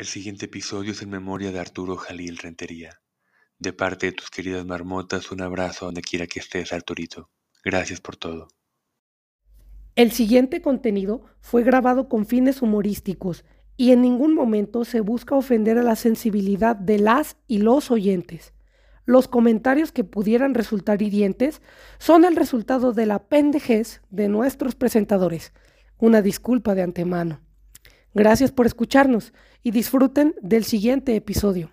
El siguiente episodio es en memoria de Arturo Jalil Rentería. De parte de tus queridas marmotas, un abrazo donde quiera que estés, Arturito. Gracias por todo. El siguiente contenido fue grabado con fines humorísticos y en ningún momento se busca ofender a la sensibilidad de las y los oyentes. Los comentarios que pudieran resultar hirientes son el resultado de la pendejez de nuestros presentadores. Una disculpa de antemano. Gracias por escucharnos y disfruten del siguiente episodio.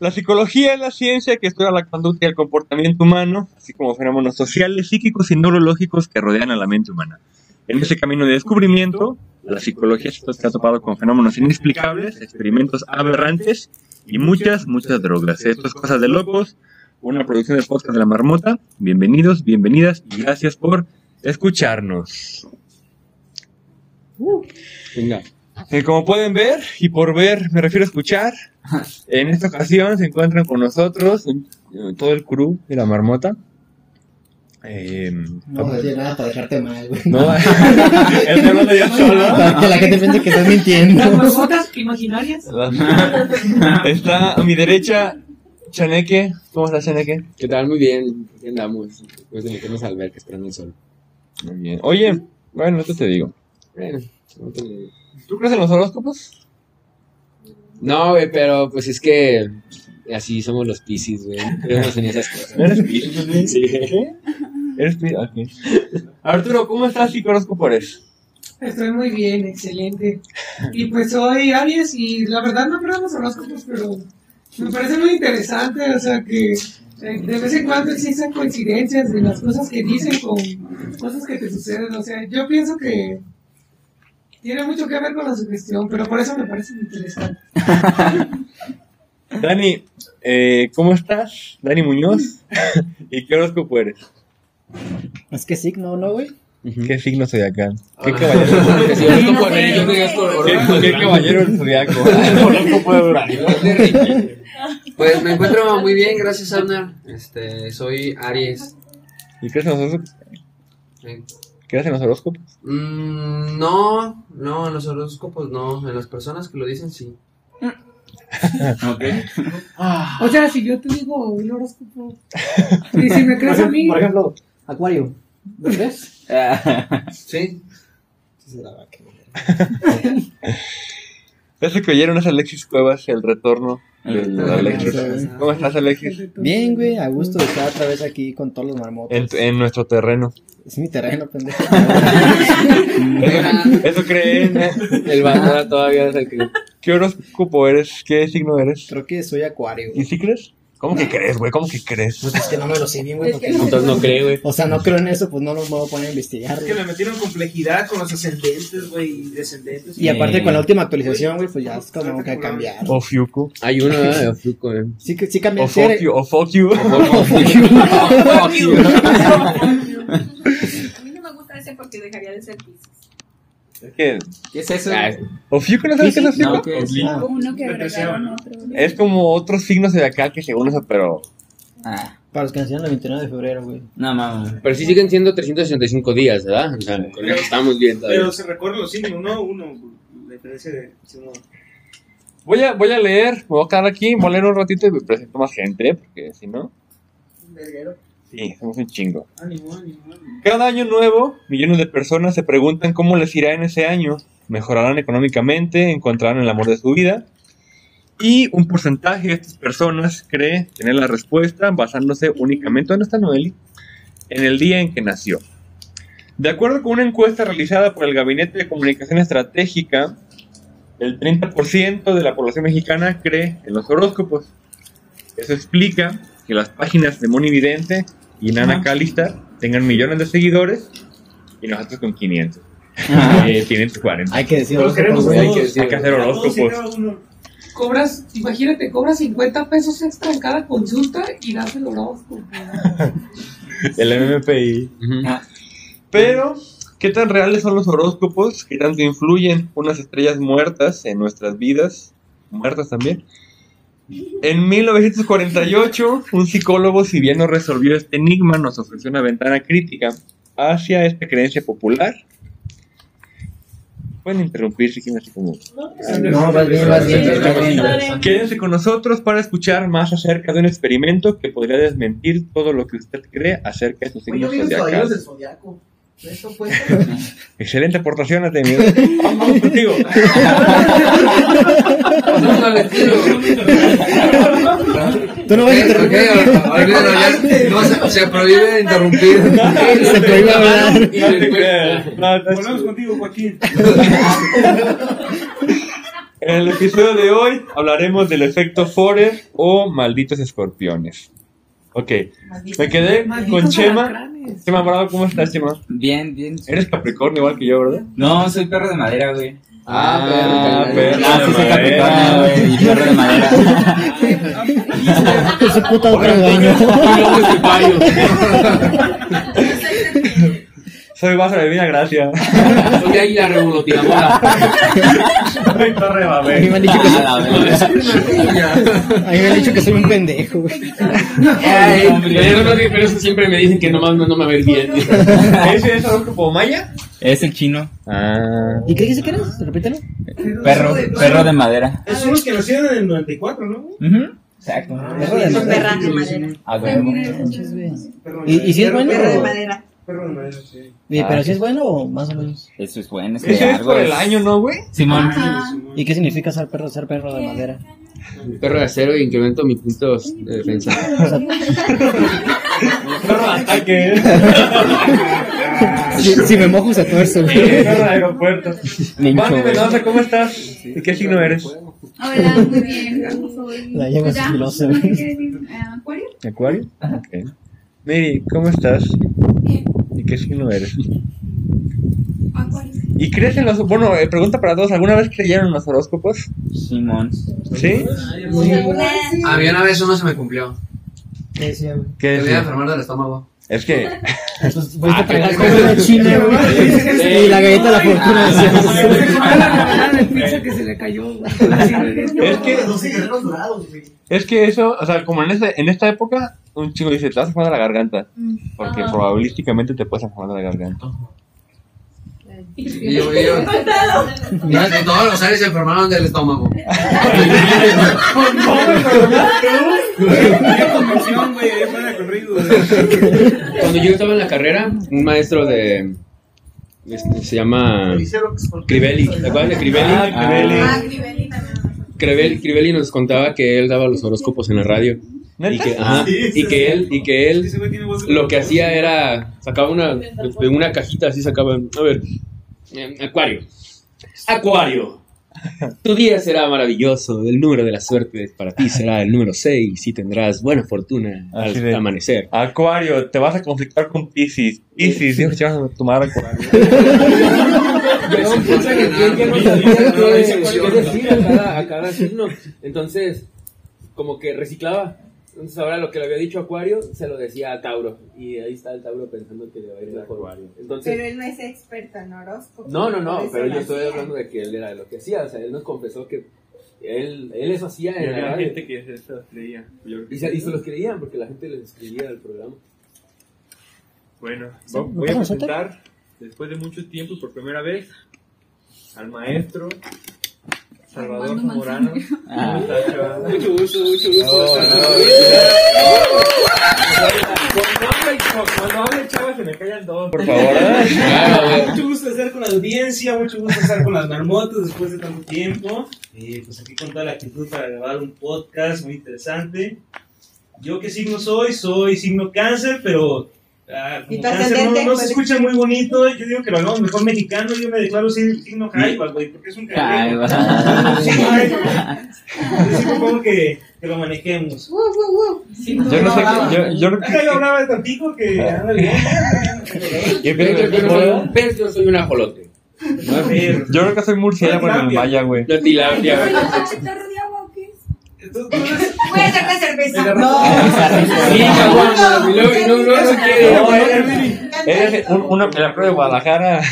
La psicología es la ciencia que estudia la conducta y el comportamiento humano, así como fenómenos sociales, psíquicos y neurológicos que rodean a la mente humana. En ese camino de descubrimiento, la psicología se ha topado con fenómenos inexplicables, experimentos aberrantes y muchas, muchas drogas. Esto es Cosas de Locos, una producción del podcast de la Marmota. Bienvenidos, bienvenidas y gracias por escucharnos. Venga. Eh, como pueden ver, y por ver me refiero a escuchar, en esta ocasión se encuentran con nosotros eh, todo el crew de la marmota. Eh, No, no tiene nada para dejarte mal, güey. no, el tema de yo solo. Para que la gente piense que estoy Las mintiendo. mascotas imaginarias. Está a mi derecha Chaneque. ¿Cómo estás, Chaneque? ¿Qué tal? Muy bien. Aquí andamos. Después de meternos al ver que esperando el sol. Muy bien. Oye, bueno, esto te digo. Bueno, ¿Tú crees en los horóscopos? No, güey, pero pues es que así somos los piscis, güey. Creemos en esas cosas. ¿Eres pi- Sí. ¿Qué? ¿Eres pi- ok. Arturo, ¿cómo estás y qué horóscopo eres? Estoy muy bien, excelente. Y pues soy Aries y la verdad no creo en los horóscopos, pero me parece muy interesante, o sea que eh, de vez en cuando existen coincidencias de las cosas que dicen con cosas que te suceden, o sea, yo pienso que tiene mucho que ver con la sugestión, pero por eso me parece interesante. Dani, eh, ¿cómo estás? Dani Muñoz. ¿Y qué horóscopo eres? Es que signo, ¿no, güey? ¿Qué signo zodiacal? ¿Qué Ah. caballero? Es ¿Qué, horóscopo qué caballero zodiaco? Pues me encuentro muy bien, gracias Abner. Este, soy Aries. ¿Y horóscopos? Eh, ¿Crees en los horóscopos? mm, no, no, en los horóscopos no, en las personas que lo dicen sí. O sea, si yo te digo un horóscopo y si me crees a mí, Por ejemplo, Acuario. ¿Lo crees? Sí. Ese que oyeron es Alexis Cuevas, el retorno del Alexis. ¿Cómo estás, Alexis? Bien, güey, a gusto de estar otra vez aquí con todos los marmotos. En, en nuestro terreno. Es mi terreno, pendejo. Eso creen. ¿eh? El bandera todavía es el que. ¿Qué horóscopo eres? ¿Qué signo eres? Creo que soy Acuario. ¿Y sí crees? ¿Cómo que crees, güey? ¿Cómo que crees? Pues es que no me lo sé bien, güey. porque- Entonces no cree, güey. O sea, no creo en eso, pues no voy a poner a investigar. Es que le metieron complejidad con los ascendentes, güey, y descendentes. Y aparte con la última actualización, güey, pues ya es como que cambiar. O Fiuco. Hay uno, ¿verdad? De Fluco, eh. Sí, sí cambié. O fuck you. O fuck you. A mí no me gusta ese porque dejaría de ser Pisces. Es que. ¿qué es eso? Ah, ¿O Fiuco no sabes qué es o Fiuco? No, ¿qué es? Ah, Uno que agregaron otro. Es como otros signos de acá que según eso, pero. para los que nacieron el 29 de febrero, güey. No mames. Pero sí siguen siendo 365 días, ¿verdad? O sea, con eso estamos bien todavía. Pero se recorren los signos, ¿no? Uno, la diferencia de. Voy a, voy a leer, me voy a quedar aquí, voy a leer un ratito y me presento más gente, porque si no. Verguero. Sí, somos un chingo. Ánimo, ánimo, ánimo. Cada año nuevo, millones de personas se preguntan cómo les irá en ese año. Mejorarán económicamente, encontrarán el amor de su vida. Y un porcentaje de estas personas cree tener la respuesta basándose únicamente, ¿dónde está Noeli? En el día en que nació. De acuerdo con una encuesta realizada por el Gabinete de Comunicación Estratégica, el 30% de la población mexicana cree en los horóscopos. Eso explica que las páginas de Monividente y Nana Calistar tengan millones de seguidores y nosotros con 500. Eh, 540. Hay que decir Pero queremos güey. Hay todos. que, decir- hay que hacer horóscopos. cobras, imagínate, cobras 50 pesos extra en cada consulta y das el horóscopo. El MMPI. Ujú. Pero, ¿qué tan reales son los horóscopos? ¿Qué tanto influyen unas estrellas muertas en nuestras vidas? Muertas también. En 1948, un psicólogo, si bien no resolvió este enigma, nos ofreció una ventana crítica hacia esta creencia popular. pueden interrumpir si quieren así como... No, vas bien, vas bien. Quédense con nosotros para escuchar más acerca de un experimento que podría desmentir todo lo que usted cree acerca de sus signos zodiacales. Eso fue. Excelente aportación, Ateneo. Vamos contigo. Pasamos al estilo. Tú no vas a interrumpir. No, se, se prohíbe interrumpir. Se prohíbe hablar. Volvemos contigo, Joaquín. En el episodio de hoy hablaremos del efecto Forer o malditos escorpiones. Ok, me quedé con Chema. Chema Bravo, ¿cómo estás, Chema? Bien, bien. Eres Capricornio igual que yo, ¿verdad? No, soy perro de madera, güey. Ah, perro, perro. Ah, sí, soy Capricornio, güey. y Perro de madera. Su puta otra regaño. Soy Vaso de Divina Gracia. Soy águila revolucionadora. Soy Torre A mí me han dicho que A la verga. a mí me han dicho que soy un pendejo. Ay, pero, eso siempre me dicen que nomás no, no me ven bien. ¿Ese es horóscopo maya? Es el chino. Ah. ¿Y qué dice que eres? Repítelo. Perro, perro de madera. Esos son los que nacieron en el 94, ¿no? Ujú. Exacto. Perro de madera. ¿Y, si es bueno? Perro de madera. Perro de madera, sí. Oye, ¿Pero si es bueno o más o menos? Eso es bueno. Es que Ese es algo por el es- año, ¿no, güey? Simón. ¿Y qué significa ser perro, ser perro de madera? Perro de acero y incremento mis puntos de defensa. Perro de ataque. Si, si me mojo se tuerce, güey. Perro de aeropuerto. Nincho, Vane güey. Mendoza, ¿cómo estás? ¿Y qué signo eres? Hola, muy bien. Soy. La llevas ¿Ya? filosa, ¿Qué güey. decir? Eh, ¿Acuario? ¿Acuario? Miri, ¿cómo estás? Bien. ¿Y qué signo eres? ¿Y crees en los... Bueno, eh, pregunta para todos, ¿alguna vez creyeron en los horóscopos? Simón. ¿Sí? A mí una vez uno se me cumplió. ¿Qué decía? ¿Qué Me voy a enfermar del estómago. Es que... Pues fuiste a tragar comida china, güey. Y la galleta de la fortuna. Ah, que se le cayó. güey. Es que... Es que eso, o sea, como en, este, en esta época, un chico dice, te vas a enfermar de la garganta. Porque probabilísticamente te puedes enfermar de la garganta. Y yo, y yo, todos los años se enfermaron del estómago. Cuando yo estaba en la carrera, un maestro de. este, se llama. Crivelli. ¿Te acuerdas de Crivelli? Ah, Crivelli. Ah, Crivelli también. Crivelli, Crivelli nos contaba que él daba los horóscopos en la radio. Y que, ajá, y que él, y que él lo que hacía era sacaba una de una cajita así sacaba a ver eh, acuario acuario tu día será maravilloso el número de la suerte para ti será el número 6 y tendrás buena fortuna al de- amanecer Acuario, te vas a conflictar con Pisces. Pisces, dijo que te vas a tomar Acuario. Llegó un punto en el que él ya no sabía qué, qué decir a cada, a cada signo. Entonces, como que reciclaba. Entonces, ahora lo que le había dicho Acuario se lo decía a Tauro. Y ahí está el Tauro pensando que le va a ir mejor. Entonces, Pero él no es experto en horóscopos. no, no, no, pero yo estoy hacía. hablando de que él era lo que hacía. O sea, él nos confesó que él, él eso hacía en la Había radio. gente que se los creía. Y se, y se los creían porque la gente les escribía al programa. Bueno, Sí, voy a ¿no te presentar, después de mucho tiempo y por primera vez, al maestro Salvador Armando Zamorano. Ah. Mucho gusto, mucho gusto. No, no. Cuando hable- Cuando hable Chava se me callan todos, por favor. ¿eh? Claro, güey. Mucho gusto estar con la audiencia, mucho gusto estar con las marmotas después de tanto tiempo. Eh, pues aquí con toda la actitud para grabar un podcast muy interesante. Yo qué signo soy, soy signo cáncer, pero ah, ¿Y cáncer no, no se Pues- escucha muy bonito. Yo digo que lo hagamos mejor mexicano, yo me declaro sig- signo Jaiba, güey, porque es un. Jaiba. Yo sí propongo que, que lo manejemos. Uh, uh, uh. Yo no sé, qué- yo, yo creo Acá yo hablaba de Tampico que anda bien. que, yo Yo, yo- yo creo no soy que- un pez, yo soy un ajolote. Yo creo que soy murciélago en el maya, güey. La tilapia. ¿Soy un cachetero de agua o qué es? tú- tú eres- Voy a hacerte cerveza. No, no, no. No, prueba de Guadalajara.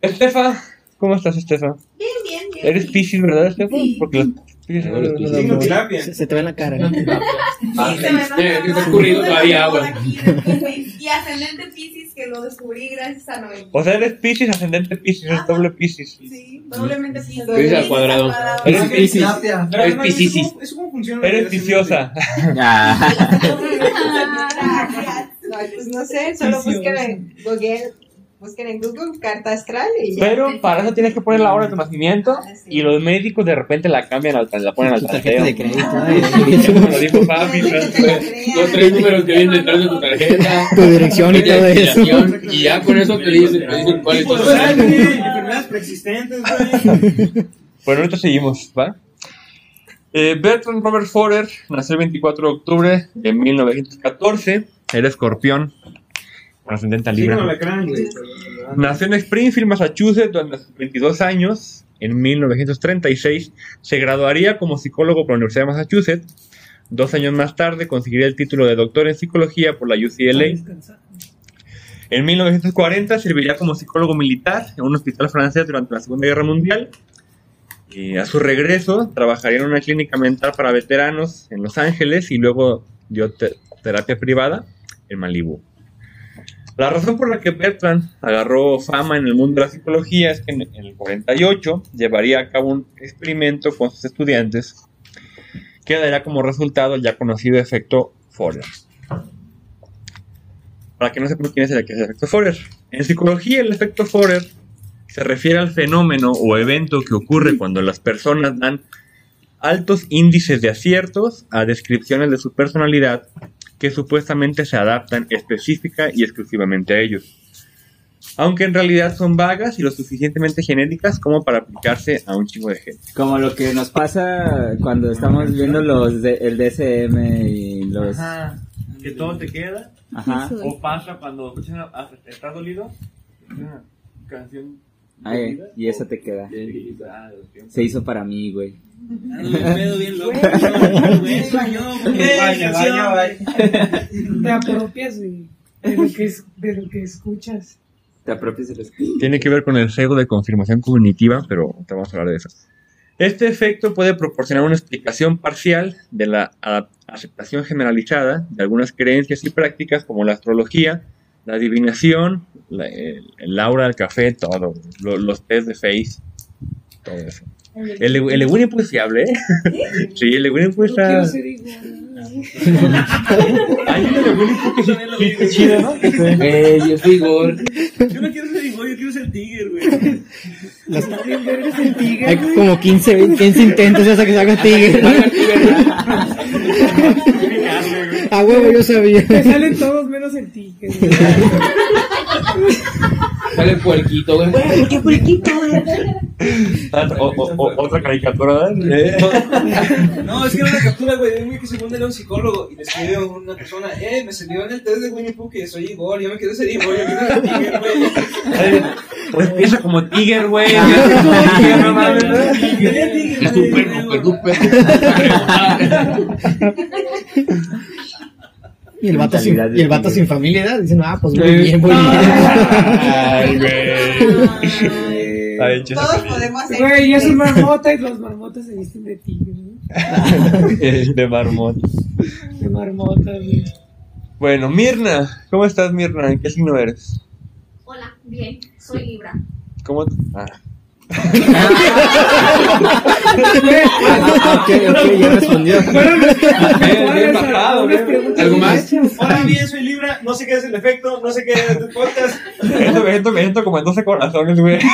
Estefa, ¿cómo estás, Estefa? Bien, bien, bien. ¿Eres Pisces, verdad, Estefa? Sí. Porque Pisces. Se, se te ve en la cara. Escurrido Tuve todavía agua. Y ascendente Piscis que lo descubrí gracias a Noel. O sea, eres Pisces, ascendente Pisces, es doble Pisces. Sí, doblemente Piscis. Piscis al cuadrado. Eres Piscis. Pero, Es hermano, Piscis. ¿eso cómo- ¿Eso cómo funciona? Eres viciosa. Ah, No, pues no sé, solo busquen en Google, busquen en Google carta astral y ya. Pero para eso tienes que poner la hora de tu nacimiento Ah, sí. y los médicos de repente la cambian, al, la ponen al tarjeta de crédito. Como lo dijo crean. Los tres números que vienen detrás de tu tarjeta. Tu dirección y todo eso. Y ya con eso te dicen, te dicen cuál es tu sangre, enfermedades preexistentes, güey. Bueno, ahorita seguimos, ¿va? Eh, Bertrand Robert Forer nació el 24 de octubre de 1914. Era escorpión, ascendente a Sí, güey. Nació en Springfield, Massachusetts, donde a sus 22 años, en 1936, se graduaría como psicólogo por la Universidad de Massachusetts. Dos años más tarde conseguiría el título de doctor en psicología por la UCLA. En 1940 serviría como psicólogo militar en un hospital francés durante la Segunda Guerra Mundial. Y a su regreso trabajaría en una clínica mental para veteranos en Los Ángeles y luego dio te- terapia privada en Malibú. La razón por la que Bertrand agarró fama en el mundo de la psicología es que en el 48 llevaría a cabo un experimento con sus estudiantes que daría como resultado el ya conocido efecto Forer. Para que no sepan quién es el efecto Forer. En psicología, el efecto Forer se refiere al fenómeno o evento que ocurre cuando las personas dan altos índices de aciertos a descripciones de su personalidad que supuestamente se adaptan específica y exclusivamente a ellos. Aunque en realidad son vagas y lo suficientemente genéricas como para aplicarse a un chingo de gente. como lo que nos pasa cuando estamos viendo los de, el DSM y los... Ajá. Que todo te queda. Ajá. O pasa cuando escuchas una- ah, estás dolido. Una canción. Ay, y eso o- te queda. Se hizo para mí, güey. Pedo bien loco. Güey, yo. Te apropias de, de lo que es, de lo que escuchas. Te apropias del espíritu. Tiene que ver con el sesgo de confirmación cognitiva, pero te vamos a hablar de eso. Este efecto puede proporcionar una explicación parcial de la aceptación generalizada de algunas creencias y prácticas como la astrología, la adivinación, la- el, el aura del café, todo, lo- los test de face, todo eso. El, el Pooh es fiable, ¿eh? Sí, el No quiero está... ser igual. Hay Winnie Pooh que sí sí está chido, ¿no? Eh, yo soy Igor. Yo no quiero ser igual, yo quiero ser tigre, güey. Está bien tigre, Hay güey. como 15, 15 intentos hasta que salga tigre. A huevo, yo sabía. Te salen todos menos el tigre. güey. Sale el puerquito, güey. ¡Qué puerquito, güey! Ah, o- o- o- otra caricatura, ¿eh? No, es que era una captura, güey, de un güey que según era un psicólogo y le escribe a una persona, eh, me salió en el test de Winnie Pooh que soy Igor, yo me quiero ser Igor, yo quiero ser tigre, güey. Pues empieza como Tiger, güey. Súper, súper, súper. Y el vato, sin, y el vato tigre. sin familia, ¿verdad? Dicen, ah, pues muy bien, muy bien. Ay, güey. Ay, Todos podemos ser. Güey, yo soy marmota y los marmotas se visten de tigre, ¿no? De marmot. De marmota, güey. Bueno, Mirna. ¿Cómo estás, Mirna? ¿En qué signo eres? Hola, bien, soy Libra. ¿Cómo? Ah. ok, ok, ya respondió. Bien, bien bajado, bien. ¿Algo más? Hola, bien, soy Libra, no sé qué es el efecto, no sé qué es el podcast. Esto me siento, me siento como en 12 corazones, güey. De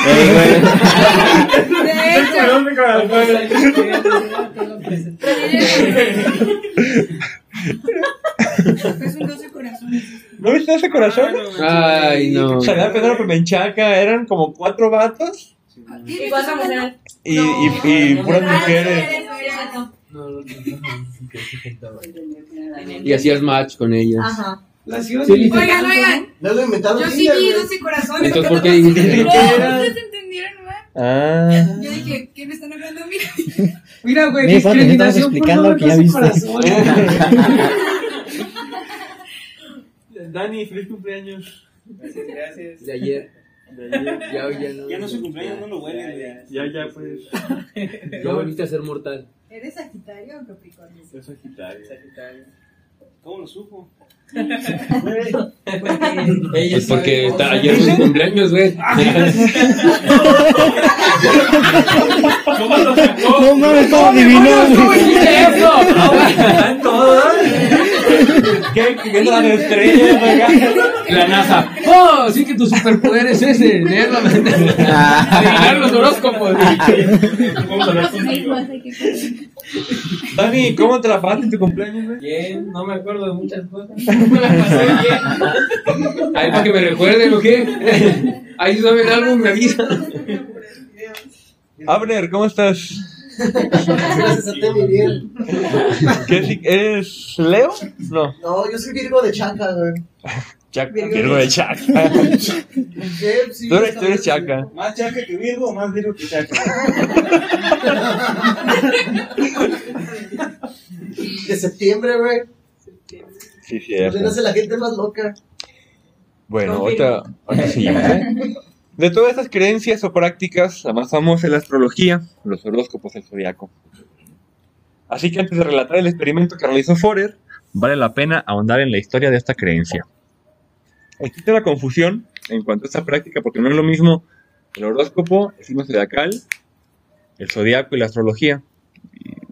hecho, 12 corazones. Es un 12 corazones. ¿No viste 12 corazones? Ay, no. Salía Pedro Pemenchaca, eran como cuatro vatos ¿Y cuántas mujeres? y, y, y puras mujeres. Y hacías match con ellas. Ajá. La ciudad Sí, de- Oigan, oigan, No lo inventaron. yo sí vi 12 corazones. Entonces, ¿por qué no? ustedes entendieron. Ah. Yo dije, ¿qué me están hablando? Mira. Mira, güey, Mira, Pati, estamos explicando no que ya viste. 12 corazones. Dani, feliz cumpleaños. Gracias. De ayer. Ya, ya no. Ya no su cumpleaños, no lo huelen, güey. Ya, ya, pues. Ya volviste a ser mortal. ¿Eres Sagitario o Capricornio? Soy Sagitario. ¿Cómo lo supo? Pues porque está- ayer fue su cumpleaños, güey. ¿Cómo lo sacó? No mames, todo adivinó. ¿Qué? ¿Qué las estrellas, acá? La NASA. ¡Oh! Sí que tu superpoder es ese. Leer Adivinar los horóscopos. ¿Cómo hablar contigo? Dani, ¿cómo te la pasaste en tu cumpleaños, güey? Bien, no me acuerdo de muchas cosas. Me la pasé bien. Ahí para que me recuerden, ¿o qué? Ahí saben algo, me avisan. Abner, ¿cómo estás? Gracias a ti, mi bien. ¿Qué, ¿Eres Leo? No. No, yo soy Virgo de Chaca, güey. Chaca. Virgo. Virgo de Chaca. Tú eres, tú eres. Chaca. ¿Más chaca que Virgo o más Virgo que chaca? De septiembre, güey. Sí, sí, Donde nace la gente más loca. Bueno, ahorita, ahorita sí. ¿eh? De todas estas creencias o prácticas, la más famosa es la astrología, los horóscopos, el zodiaco. Así que antes de relatar el experimento que realizó Forer, vale la pena ahondar en la historia de esta creencia. Existe una confusión en cuanto a esta práctica porque no es lo mismo el horóscopo, el signo zodiacal, el zodiaco y la astrología.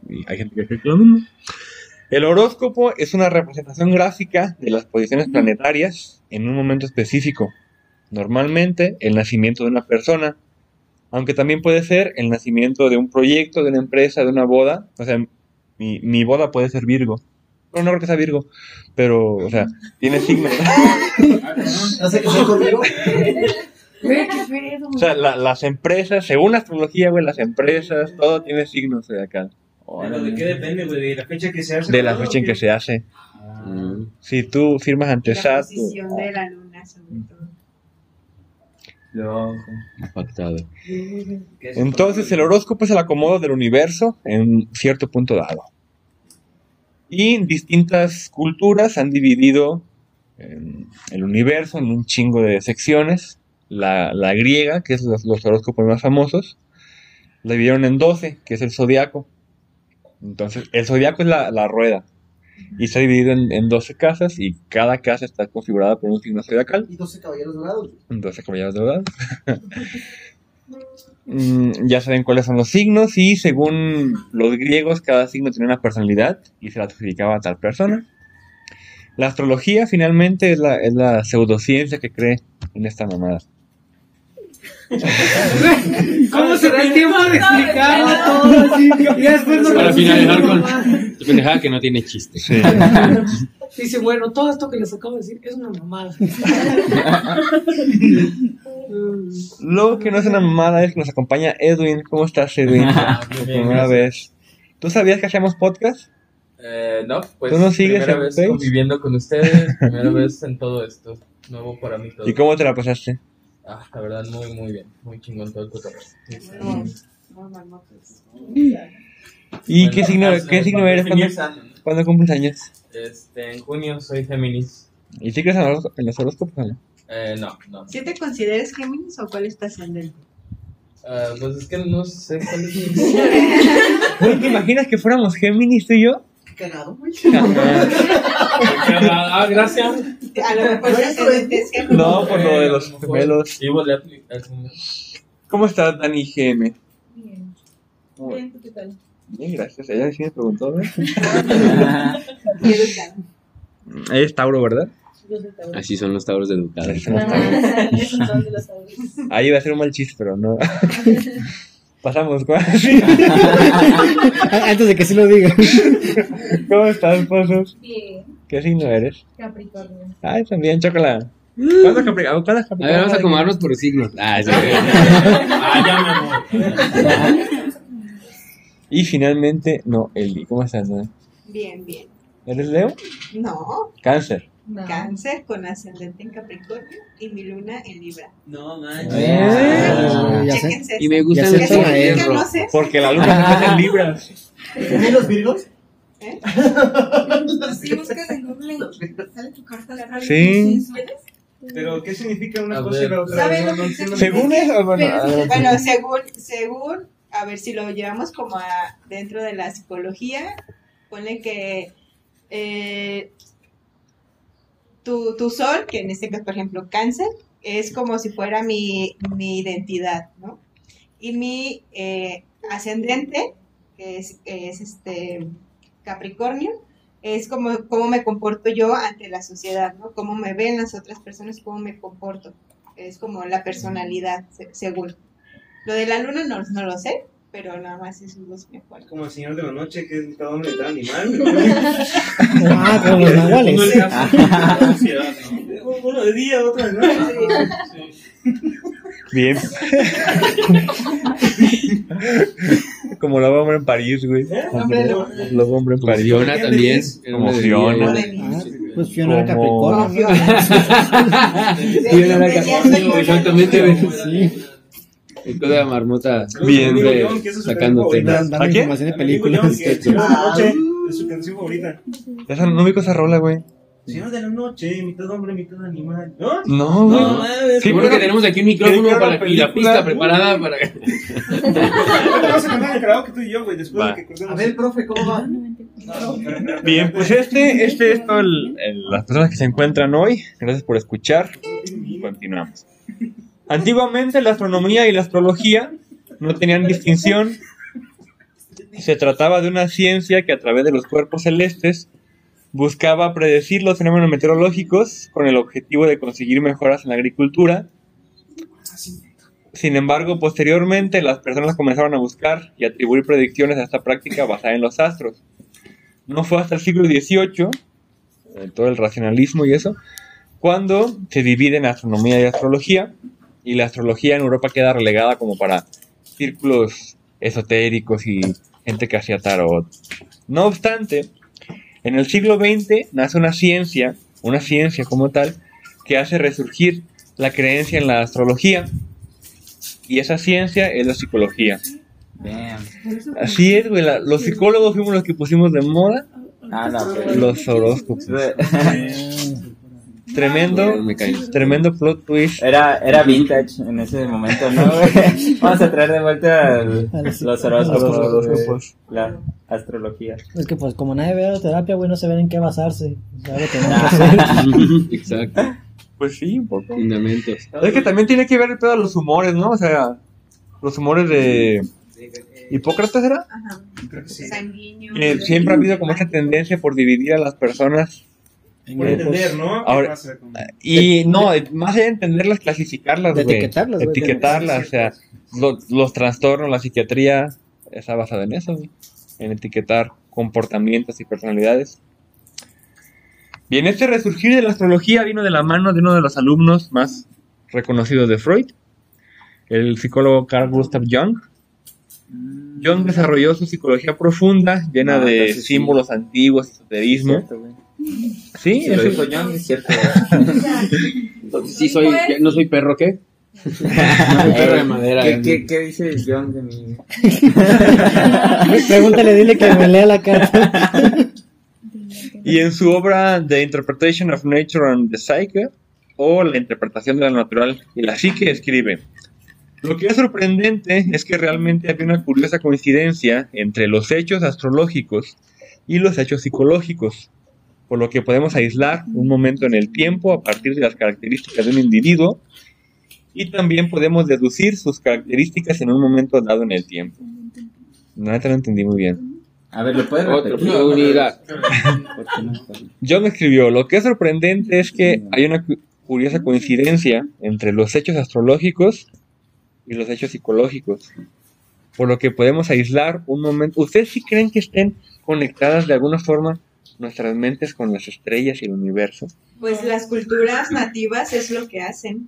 Y, hay gente que cree lo mismo. El horóscopo es una representación gráfica de las posiciones planetarias en un momento específico. Normalmente el nacimiento de una persona, aunque también puede ser el nacimiento de un proyecto, de una empresa, de una boda. O sea, mi, mi boda puede ser Virgo. Bueno, no creo que sea Virgo, pero, o sea, tiene signos. ¿Hace que sea conmigo? O sea, la- las empresas, según la astrología, güey, las empresas, todo tiene signos de acá. Pero ¿De qué depende, güey? ¿De la fecha que se hace? De la fecha en que se hace. Si tú firmas ante La SAT, posición de la luna, sobre todo. Impactado. Entonces el horóscopo es el acomodo del universo en cierto punto dado. Y distintas culturas han dividido em, el universo en un chingo de secciones. La, la griega, que es los, los horóscopos más famosos, la dividieron en 12, que es el zodiaco. Entonces, el zodiaco es la, la rueda. Y está dividido en, en 12 casas y cada casa está configurada por un signo zodiacal. Y 12 caballeros dorados. 12 caballeros dorados. Mm, ya saben cuáles son los signos y según los griegos cada signo tiene una personalidad y se la adjudicaba a tal persona. La astrología finalmente es la, es la pseudociencia que cree en esta mamada. ¿Cómo se da el tiempo de explicarlo todo así? Y después no Para finalizar con tu pendejada que no tiene chiste. Dice, bueno, todo esto que les acabo de decir es una mamada. Lo que no es una mamada es que nos acompaña Edwin. ¿Cómo estás, Edwin? Por bien, primera vez. ¿Tú sabías que hacíamos podcast? Eh, no, pues ¿Tú nos sigues primera vez Face? conviviendo con ustedes, primera vez en todo esto, nuevo para mí todo. ¿Y cómo te la pasaste? Ah, la verdad, muy, muy bien, muy chingón todo el cotorreo. Sí, sí. ¿Y Bueno, qué signo, ah, qué signo eres ¿no? cuando cumples años? Este, en junio soy Géminis. ¿Y si crees en los, en los horóscopos o no? Eh, no, no. ¿Sí te consideras Géminis o cuál es tu ascendente? Ah, pues es que no sé cuál es mi... Güey, ¿te imaginas que fuéramos Géminis tú y yo? Qué cagado, güey. ah, gracias. A lo mejor ascendente es Géminis. No, por lo de los gemelos. Sí, volé a aplicar. ¿Cómo estás, Dani GM? Bien. Bien, ¿tú qué tal? Bien, gracias. Ella sí me preguntó, ¿verdad? Ella es Tauro, ¿verdad? Así son los tauros educados. Tauros. Ahí iba a ser un mal chiste, pero no. Pasamos, ¿cuál? Antes de que sí lo diga. ¿Cómo estás, Pozos? Bien. ¿Qué signo eres? Capricornio. Ay, también, chocolate. ¿Cuándo es Capri- ¿Cuándo es A ver, vamos a acomodarnos por signos. Ah, sí. Ah, ya me amor. Y finalmente, no, Eli, ¿cómo estás? no? Bien, bien. ¿Eres Leo? No, Cáncer. Cáncer con ascendente en Capricornio y mi luna en Libra. No, manches. Eh, ya sé. Y me todo ¿Qué significa? No sé. Porque la luna se pasa en libras. ¿Y los virgos? Si buscas en Google, sale tu carta astral. Sí. Pero, ¿qué significa una A cosa y la otra? ¿Saben No, no entiendo. Según eso, Pero, bueno, según, según, a ver si lo llevamos como a dentro de la psicología, pone que eh, tu, tu sol, que en este caso, por ejemplo, cáncer, es como si fuera mi, mi identidad, ¿no? Y mi eh, ascendente, que es, es este Capricornio, es como cómo me comporto yo ante la sociedad, ¿no? Cómo me ven las otras personas, cómo me comporto. Es como la personalidad, se- según. Lo de la luna no, no lo sé, pero nada más esos dos me acuerdo. Como el señor de la noche, que es cada hombre cada animal. Ah, como los nahuales. Uno, de- uno de día, otro de noche. Bien. Como Lobo Hombre en París, güey. Lobo. Lobo Hombre en París. Fiona también. Como Fiona. pues Fiona era Capricornio. Fiona era Capricornio, Exactamente. Sí. El de marmota. Que es su sacando temas. ¿A información de películas. La noche es su canción favorita. Esa, no ubico esa rola, güey. Señor de la noche, mitad hombre, mitad animal. ¿No? No, güey. No, seguro que tenemos aquí un micrófono para, una y la pista preparada para. Vamos a cantar el karaoke tú y yo, güey, después de que cortemos. A ver, profe, ¿cómo va? Bien, pues este, este es todo el- el- las personas que se encuentran hoy. Gracias por escuchar. Continuamos. Antiguamente la astronomía y la astrología no tenían distinción. Se trataba de una ciencia que a través de los cuerpos celestes buscaba predecir los fenómenos meteorológicos con el objetivo de conseguir mejoras en la agricultura. Sin embargo, posteriormente las personas comenzaron a buscar y atribuir predicciones a esta práctica basada en los astros. No fue hasta el siglo XVIII, eh, todo el racionalismo y eso, cuando se dividen astronomía y astrología, y la astrología en Europa queda relegada como para círculos esotéricos y gente que hacía tarot. No obstante, en el siglo XX nace una ciencia, una ciencia como tal, que hace resurgir la creencia en la astrología, y esa ciencia es la psicología. Damn. Así es, güey, la- los psicólogos fuimos los que pusimos de moda Ah, no, pero- los horóscopos. Tremendo, Me caí. tremendo plot twist. Era, era vintage en ese momento, ¿no? Vamos a traer de vuelta el- los horóscopos, güey, la astrología. Es que pues como nadie ve la terapia, güey, no se ven en qué basarse. Exacto. Pues sí, un poco. Fundamentos. Es que también tiene que ver el pedo de los humores, ¿no? O sea, los humores de Hipócrates era. Ajá. Creo que sí. Sanguíneo. Siempre ha habido como esa tendencia por dividir a las personas. Por entender, ¿no? ¿Qué Ahora- pasa con- Y no, más allá de entenderlas, clasificarlas, De etiquetarlas. Etiquetarlas, o sea, lo- los trastornos, la psiquiatría está basada en eso. En etiquetar comportamientos y personalidades. Bien, este resurgir de la astrología vino de la mano de uno de los alumnos más reconocidos de Freud, el psicólogo Carl Gustav Jung. Jung desarrolló su psicología profunda, llena Ah, de sí. símbolos antiguos, esoterismo. Cierto, Sí, eso- dijo John, es cierto. Entonces, sí soy, ya no soy perro, ¿qué? No soy perro de madera. ¿Qué, qué, qué dice John de mí? Pregúntale, dile que me lea la carta. Y en su obra The Interpretation of Nature and the Psyche, o La interpretación de la natural y la psique, escribe: Lo que es sorprendente es que realmente había una curiosa coincidencia entre los hechos astrológicos y los hechos psicológicos, por lo que podemos aislar un momento en el tiempo a partir de las características de un individuo y también podemos deducir sus características en un momento dado en el tiempo. No, no entendí muy bien. A ver, ¿lo puedes Otra repetir? unidad. ¿Por qué no? John escribió, lo que es sorprendente es que hay una cu- curiosa coincidencia entre los hechos astrológicos y los hechos psicológicos, por lo que podemos aislar un momento. ¿Ustedes sí creen que estén conectadas de alguna forma nuestras mentes con las estrellas y el universo? Pues las culturas nativas es lo que hacen.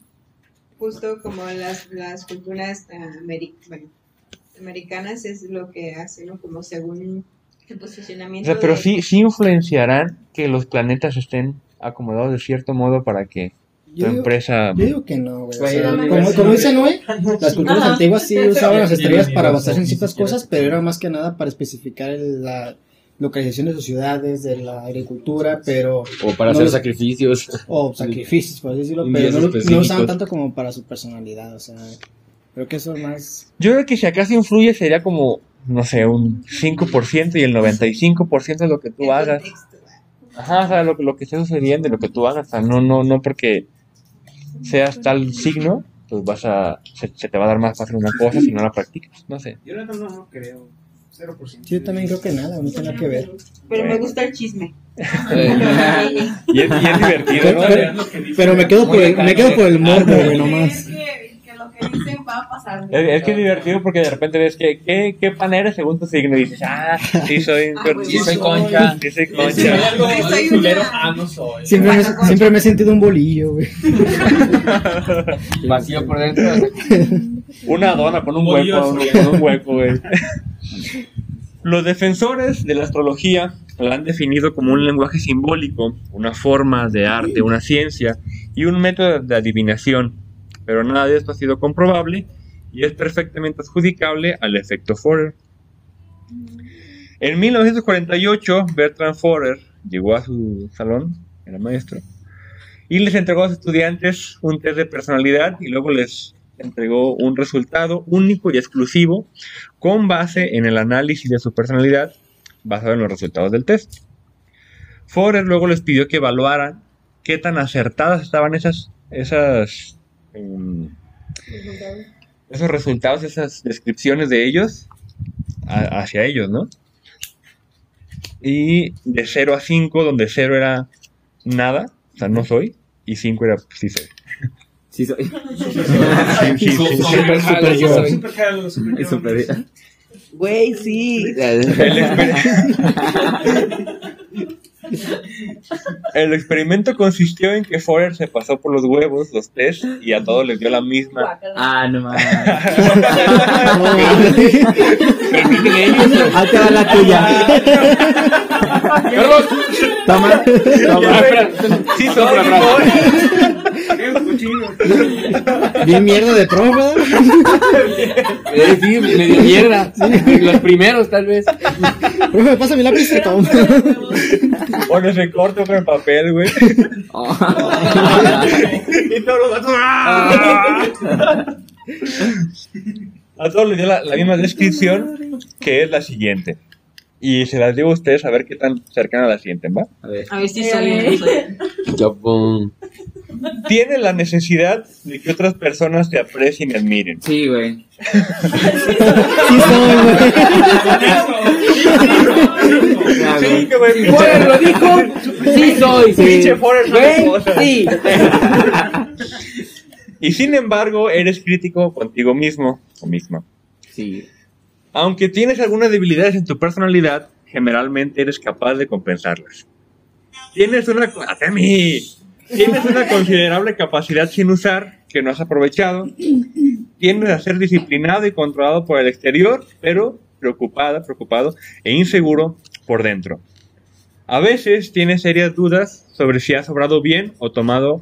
Justo como las, las culturas eh, ameri- bueno, americanas es lo que hacen, ¿no? Como según el O posicionamiento. sea, pero de- sí, sí influenciarán que los planetas estén acomodados de cierto modo para que tu Yo digo- empresa... Yo digo que no, güey. O sea, como, dice Noé, las culturas Ajá. antiguas sí usaban las estrellas para basarse en ciertas cosas, pero era más que nada para especificar el- la, localización de sus ciudades, de la agricultura, pero... O para no hacer los- sacrificios. O sacrificios, por así decirlo, pero no, lo- no usaban tanto como para su personalidad, o sea, creo que eso es más... Yo creo que si acaso influye sería como, no sé, un 5% y el 95% de lo que tú hagas. Ajá, o sea, lo, lo que esté sucediendo y lo que tú hagas. O sea, no, no, no porque seas tal signo, pues vas a, se, se te va a dar más fácil una cosa si no la practicas. No sé. Yo no, no, no creo. 0%. Yo también creo que nada, no tiene nada que ver. Pero me gusta el chisme. Y es, y es divertido, Pero, ¿no? pero- pero me quedo por el, me quedo por el morbo, güey, nomás. Es que, que lo que dicen va a pasar. Es, es que es divertido porque de repente ves que, ¿qué, qué pan eres según tu signo? Y dices, ah, sí soy, sí soy concha, sí soy concha. Ah, no soy. Siempre me, siempre me he sentido un bolillo, güey. Vacío por dentro. Una dona con un hueco, con un hueco, güey. Los defensores de la astrología la han definido como un lenguaje simbólico, una forma de arte, una ciencia y un método de adivinación, pero nada de esto ha sido comprobable y es perfectamente adjudicable al efecto Forer. En 1948, Bertrand Forer llegó a su salón, era maestro, y les entregó a los estudiantes un test de personalidad y luego les entregó un resultado único y exclusivo con base en el análisis de su personalidad basado en los resultados del test. Forer luego les pidió que evaluaran qué tan acertadas estaban esas, esas, em, esos resultados, esas descripciones de ellos hacia ellos, ¿no? Y de 0 a 5, donde 0 era nada, o sea, no soy, y 5 era sí soy. Sí soy. Super, super yo. Super jalo, super Güey, sí. El, exper- El experimento consistió en que Forer se pasó por los huevos, los test, y a todos les dio la misma. Ah, no mames. Ahí te va la tuya. Carlos. Toma, toma. Sí, Toma la. Bien mierda de prueba. Eh, sí, me dio mierda. Los primeros, tal vez. Profe, pasa mi lápiz que toma. Pones recorte con el papel, güey. y todos los vatos, ¡ah! A todos les dio la, la misma descripción, que es la siguiente. Y se las digo a ustedes a ver qué tan cercana la sienten, ¿va? A ver. A ver si no soy. Japón. Tiene la necesidad de que otras personas te aprecien y admiren. Sí, güey. Sí soy, güey. Sí, que güey. Forer lo dijo. Sí soy. Pinche Forer no sí. Y sin embargo, eres crítico contigo mismo o misma. Sí. Aunque tienes algunas debilidades en tu personalidad, generalmente eres capaz de compensarlas. Tienes una, co- ¡Ate a mí! Tienes una considerable capacidad sin usar que no has aprovechado. Tiendes a ser disciplinado y controlado por el exterior, pero preocupada, preocupado e inseguro por dentro. A veces tienes serias dudas sobre si has obrado bien o tomado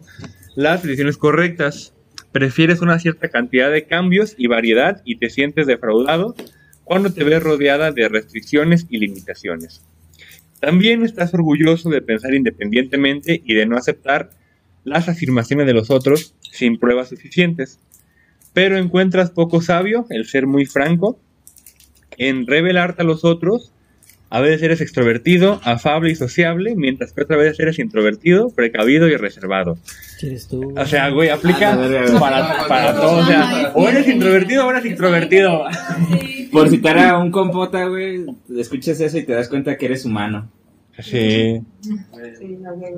las decisiones correctas. Prefieres una cierta cantidad de cambios y variedad y te sientes defraudado cuando te ves rodeada de restricciones y limitaciones. También estás orgulloso de pensar independientemente y de no aceptar las afirmaciones de los otros sin pruebas suficientes. Pero encuentras poco sabio el ser muy franco en revelarte a los otros. A veces eres extrovertido, afable y sociable, mientras que otras veces eres introvertido, precavido y reservado. ¿Quieres tú? O sea, güey, aplica Ah, para, para todo. O sea, o eres introvertido o eres extrovertido. Por citar a un compota, güey, escuchas eso y te das cuenta que eres humano. Sí. Sí, no, güey.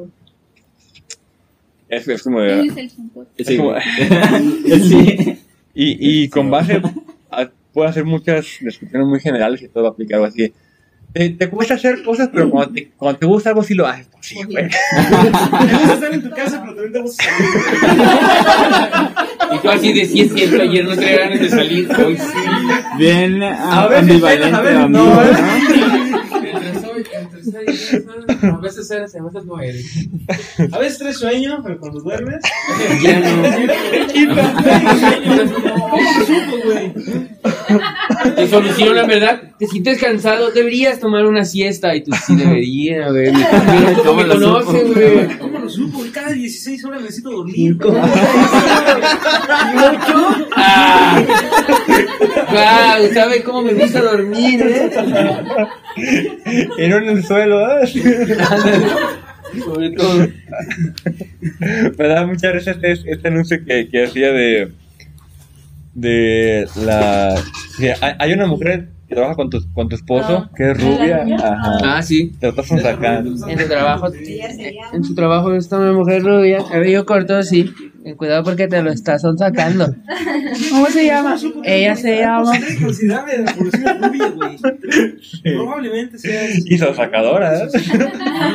Es, es como. Él es el es Sí, como- sí. y, y con base. a- puedo hacer muchas descripciones muy generales y todo aplicado así. Te, te cuesta hacer cosas, pero cuando te, cuando te gusta algo, sí lo haces. Pues sí, güey. Te gusta estar en tu casa, pero también te gusta salir. Y tú así de sí es cierto, ayer no tenía ganas de salir. Hoy sí. Bien A ambivalente, eres, a veces amigo, no. Entre a veces eres, a veces no eres. A veces traes sueño, pero cuando duermes. Ya no. ¿Cómo supo, güey? Te soluciona, ¿verdad? Te sientes cansado, deberías tomar una siesta. Y tú sí debería, güey. Cómo me conocen, güey. ¿Cómo lo supo? Cada 16 horas necesito dormir. Ah. Wow, ¿sabe cómo me gusta dormir, eh? Y en el suelo, ¿eh? Sobre todo. Me da mucha risa este, este anuncio que, que hacía de. de la. hay una mujer que trabaja con tu, con tu esposo, que es rubia. Ajá. Ah, sí. Te lo estás sacando. En tu trabajo, en su trabajo está una mujer rubia, cabello corto, sí. Cuidado porque te lo estás sacando. ¿Cómo se llama? Ella se llama. Probablemente sea. Y son sacadoras. ¿eh?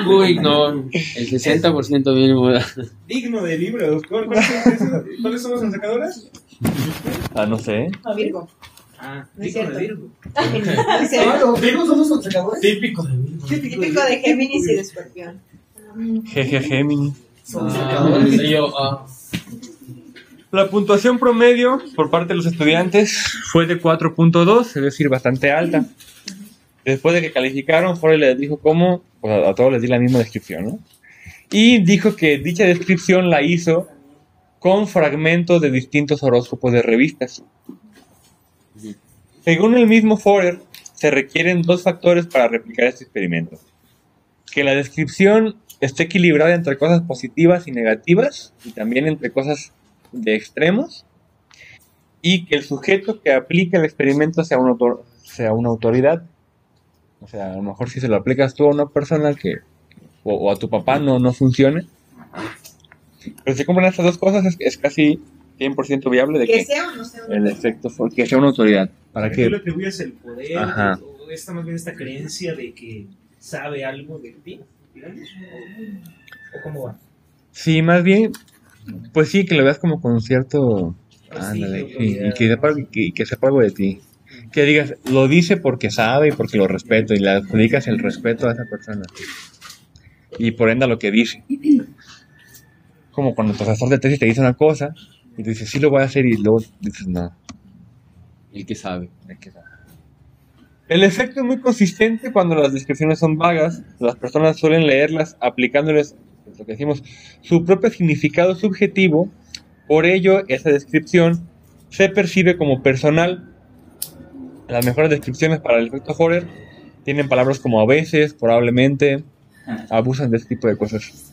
Uy, no, el 60% mínimo. Digno de libros. ¿Cuál- cuál es- ¿Cuáles son las sacadoras? Ah, no sé. Virgo. Ah, No es digno de cierto. Virgo. No Ah, cierto. los virgos. Típico de Virgo. Típico de Géminis y de Escorpión. Jeje Gemini. Son Ah, ah. La puntuación promedio por parte de los estudiantes fue de 4.2, es decir, bastante alta. Después de que calificaron, Jorge les dijo cómo, pues a, a todos les di la misma descripción, ¿no? Y dijo que dicha descripción la hizo con fragmentos de distintos horóscopos de revistas. Según el mismo Forer, se requieren dos factores para replicar este experimento. Que la descripción esté equilibrada entre cosas positivas y negativas, y también entre cosas de extremos, y que el sujeto que aplique el experimento sea, un autor, sea una autoridad. O sea, a lo mejor si se lo aplicas tú a una persona que, o, o a tu papá no, no funcione. Pero si compran estas dos cosas es, es casi 100% viable de Que que sea o no sea. el efecto que sea una autoridad. ¿Para ¿A qué le que atribuyes el poder? Ajá. O esta más bien esta creencia de que sabe algo de ti. ¿O, o cómo va? Sí, más bien, pues sí, que lo veas como con cierto... Prestigio, Ándale, sí, y autoridad. que sepa, que, que sepa algo de ti. Que digas, lo dice porque sabe y porque lo respeto, y le adjudicas el respeto a esa persona. Y por ende a lo que dice. Como cuando tu profesor de tesis te dice una cosa, y tú dices, sí lo voy a hacer, y luego dices, no. El que sabe. el que sabe. El efecto es muy consistente cuando las descripciones son vagas. Las personas suelen leerlas aplicándoles, es lo que decimos, su propio significado subjetivo. Por ello, esa descripción se percibe como personal. Las mejores descripciones para el efecto Forer tienen palabras como a veces, probablemente, abusan de este tipo de cosas.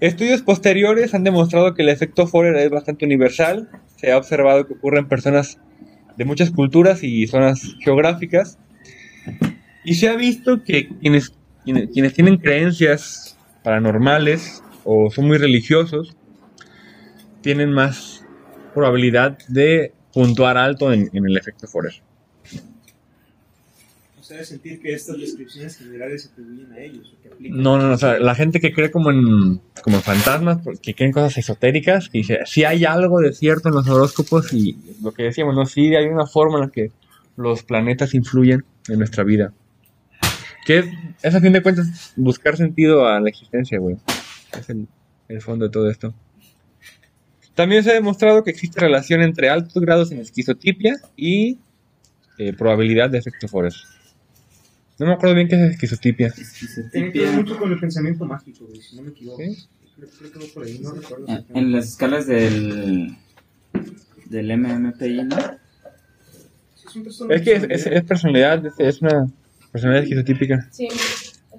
Estudios posteriores han demostrado que el efecto Forer es bastante universal. Se ha observado que ocurre en personas de muchas culturas y zonas geográficas. Y se ha visto que quienes, quienes, tienen creencias paranormales o son muy religiosos tienen más probabilidad de puntuar alto en, en el efecto Forer. De sentir que estas descripciones generales se atribuyen a ellos. O que aplican. No, no, no, o sea, la gente que cree como en, como en fantasmas, que creen cosas esotéricas, que dice, sí hay algo de cierto en los horóscopos y lo que decíamos, no, sí hay una forma en la que los planetas influyen en nuestra vida. Que es, a fin de cuentas buscar sentido a la existencia, güey. Es el, el fondo de todo esto. También se ha demostrado que existe relación entre altos grados en esquizotipia y eh, probabilidad de efecto Forer. No me acuerdo bien qué es esquizotipia. Tiene que ver mucho con el pensamiento mágico, güey, si no me equivoco. Creo, creo que va por ahí, no recuerdo. En- En las escalas del, del MMPI, ¿no? Es que es, es- es personalidad, es, es una personalidad esquizotípica. Sí,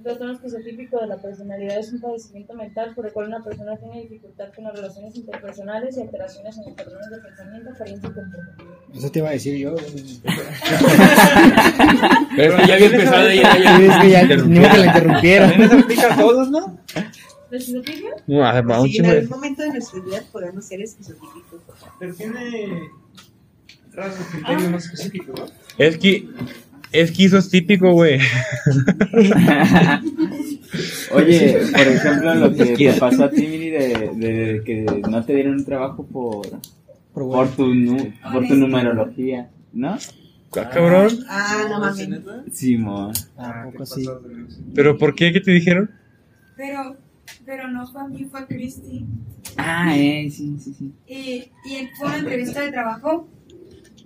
el trastorno esquizotípico de la personalidad es un padecimiento mental por el cual una persona tiene dificultad con las relaciones interpersonales y alteraciones en los patrones de pensamiento, apariencia y comportamiento. Eso te iba a decir yo. Pero ya había empezado y ya- ya- es que ya- ni que la interrumpiera. También se aplica a todos, ¿no? ¿La esquizofrenia? No, a- a un Sí, en algún momento de nuestra vida podemos ser esquizotípicos. Pero tiene rasgos criterios más específicos, ¿no? Es que esquizo es típico, güey. Oye, por ejemplo, lo que te pasó a ti, Miri, de, de que no te dieron un trabajo por, por, tu, nu- por tu numerología, ¿no? Ah, cabrón. Ah, no mames. Simón. Ah, poco sí. ¿Pero por qué? ¿Qué te dijeron? Pero, pero no fue a mí, fue a Cristi. Ah, eh, sí, sí, sí. Y, y fue una entrevista de trabajo.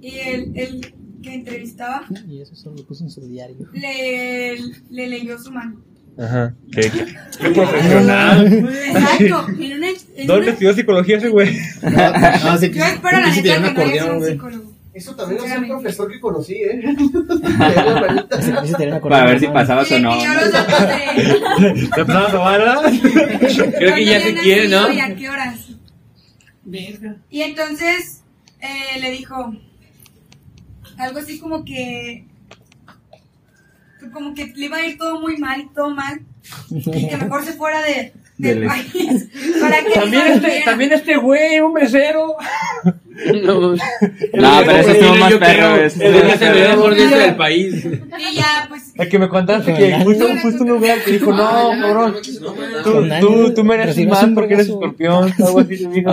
Y el, el que entrevistaba Y eso solo lo puso en su diario. le, le leyó su mano. Ajá. Qué, qué profesional. Exacto. En una, en ¿Dónde una- estudió psicología ese güey? No, sí, yo espero la neta que no haya un psicólogo. Eso también es un profesor que conocí, ¿eh? Para ver si pasabas o no. Yo los. ¿Te empezaron a verdad? Creo que ya se ¿Cuándo quiere, ¿no? ¿Y a qué horas? Y entonces eh, le dijo algo así como que como que le iba a ir todo muy mal y todo mal y que mejor se fuera de, del Del- país para que También no este, también este güey, un mesero. No, No, pero ese estuvo más perro. de perro. mejor del país. y ya pues El que me contaste que justo, justo un lugar que dijo, no, cabrón, tú, tú, tú mereces más porque eres escorpión, algo así te dijo.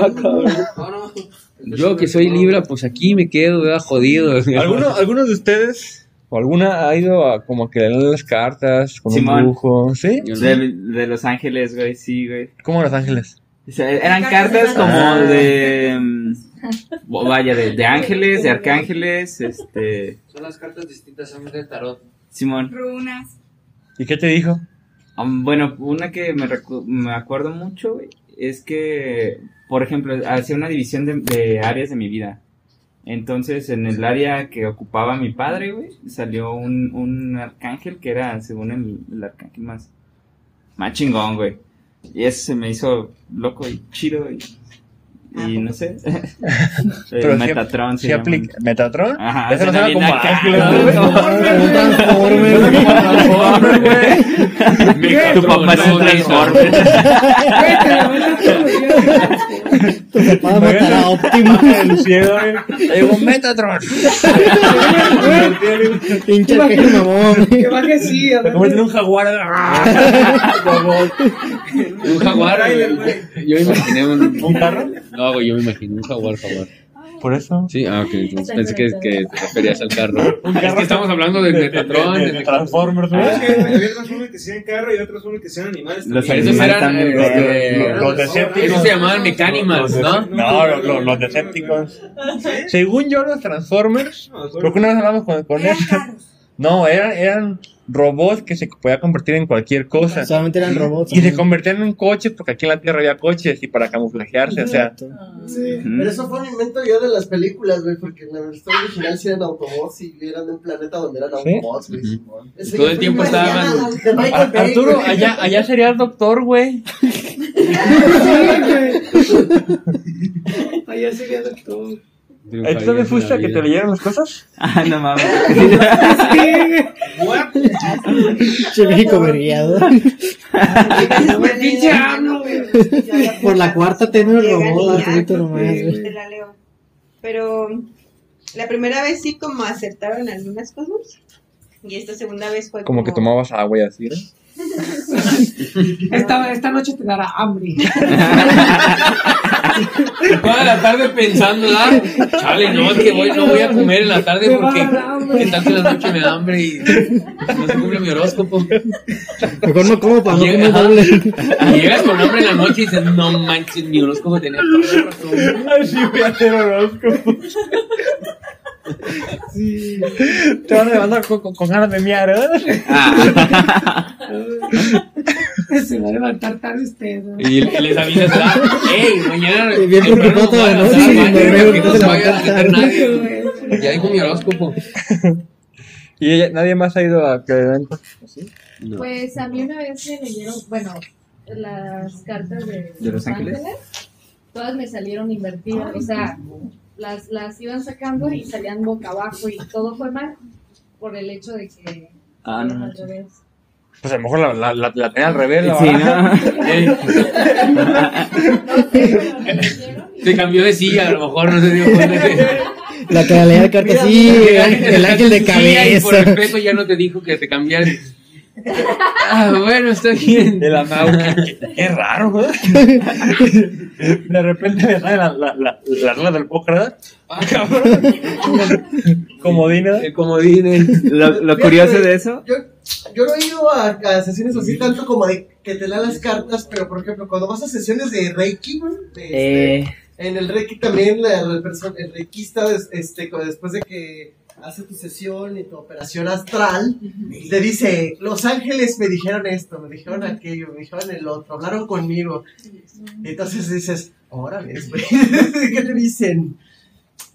Yo que soy Libra, pues aquí me quedo, ¿verdad? jodido. ¿Alguno, ¿Algunos de ustedes o alguna ha ido a como que leer las cartas con un Simón. brujo? ¿Sí? De, de Los Ángeles, güey, sí, güey. ¿Cómo Los Ángeles? O sea, eran cartas como de. mm, o vaya, de, de ángeles, de arcángeles, este. Son las cartas distintas, son de tarot. Simón. runas ¿Y qué te dijo? Um, bueno, una que me, recu- me acuerdo mucho, güey, es que, por ejemplo, hacía una división de, áreas de mi vida. Entonces, en el área que ocupaba mi padre, güey, salió un, un arcángel que era, según el, el arcángel más, más chingón, güey. Y eso se me hizo loco y chido y no sé. Pero Metatron sí se aplica- ¿Metatron? Ajá, Ese no suena como. Tu papá es un transformer. Tu papá matará a Optimus. El cielo, Metatron. Pinche mamón. Que baje sí, convierte en un jaguar. Un jaguar, güey. Yo me imaginé un... ¿Un carro? No, güey, yo me imaginé un jaguar, jaguar. Por eso. Sí, ah, ok, entonces pensé que, que te referías al carro. Un Es que estamos hablando de Metatron, de, de, de Transformers, güey. Es que había otras formas que sean carro y otras formas que sean animales. Los también. Esos animales eran, también, eh, eh, Los Decepticons. Esos se llamaban Mechanimals, ¿no? No, los, los, los Decepticons. Según yo, los Transformers, No, creo que una vez hablamos con, con él. caros. No, eran, eran robots que se podían convertir en cualquier cosa. Solamente eran robots. Y se convertían en coches porque aquí en la Tierra había coches y para camuflajearse, o sea. Sí, Ujú. pero eso fue un invento ya de las películas, güey, porque en la historia original sí eran Autobots y eran de un planeta donde eran ¿Sí? Autobots, güey. Todo el tiempo estaban- Arturo, allá, allá sería el doctor, güey. Allá sería doctor. ¿Tú también fuiste a que te leyeran las cosas? Ah, no mames. Pinche México vergueado. Por la cuarta tenue robó Legalidad, Arturito nomás, güey. Te la leo. Pero la primera vez sí como acertaron algunas cosas. Y esta segunda vez fue como... Como que tomabas agua y así, ¿no? Esta, esta noche te dará hambre. Toda la tarde pensando, ¿verdad? Chale, no, es que voy, no voy a comer en la tarde porque que tal que la noche me da hambre y no se cumple mi horóscopo. Mejor no como para no comer doble. Llegas con hambre en la noche y dices, no manches, mi horóscopo tenía toda la razón. Así voy a hacer horóscopo. Te vas a levantar con, con- con ganas de miar, ¿eh? Se va a levantar tarde usted. ¿no? Y les avisas, ¿verdad? ¡Ey, mañana! Y bien temprano preocupado toda la no que no porque se vaya a meter nadie. Ya dijo mi horóscopo. Y ella- nadie más ha ido a que eventos. ¿sí? Pues a mí una vez me leyeron, bueno, las cartas de, ¿De Los Ángeles? todas me salieron invertidas, o sea, las, las iban sacando y salían boca abajo y todo fue mal por el hecho de que Ah, no al revés. Pues a lo mejor la, la, la, la tenía al revés, la Sí. ¿no? Se cambió de silla, a lo mejor no se dio cuenta. La leía de cartas, sí, el ángel de Sí, y por cabeza. respeto ya no te dijo que te cambiaras. Ah, bueno, está bien. De la Mau, qué, raro, güey. De repente me sale la, la, la, la regla del póker, ¿verdad? Ah, cabrón. Comodina. El comodín. Lo, lo curioso de eso. Yo, yo no he ido a, a sesiones así tanto como de que te dan las cartas, pero por ejemplo, cuando vas a sesiones de Reiki, güey, este, Eh, en el Reiki también la, la persona, el reikista, este, después de que hace tu sesión y tu operación astral, y te dice, los ángeles me dijeron esto, me dijeron aquello, me dijeron el otro, hablaron conmigo. Y entonces dices, órale, güey, ¿qué te dicen?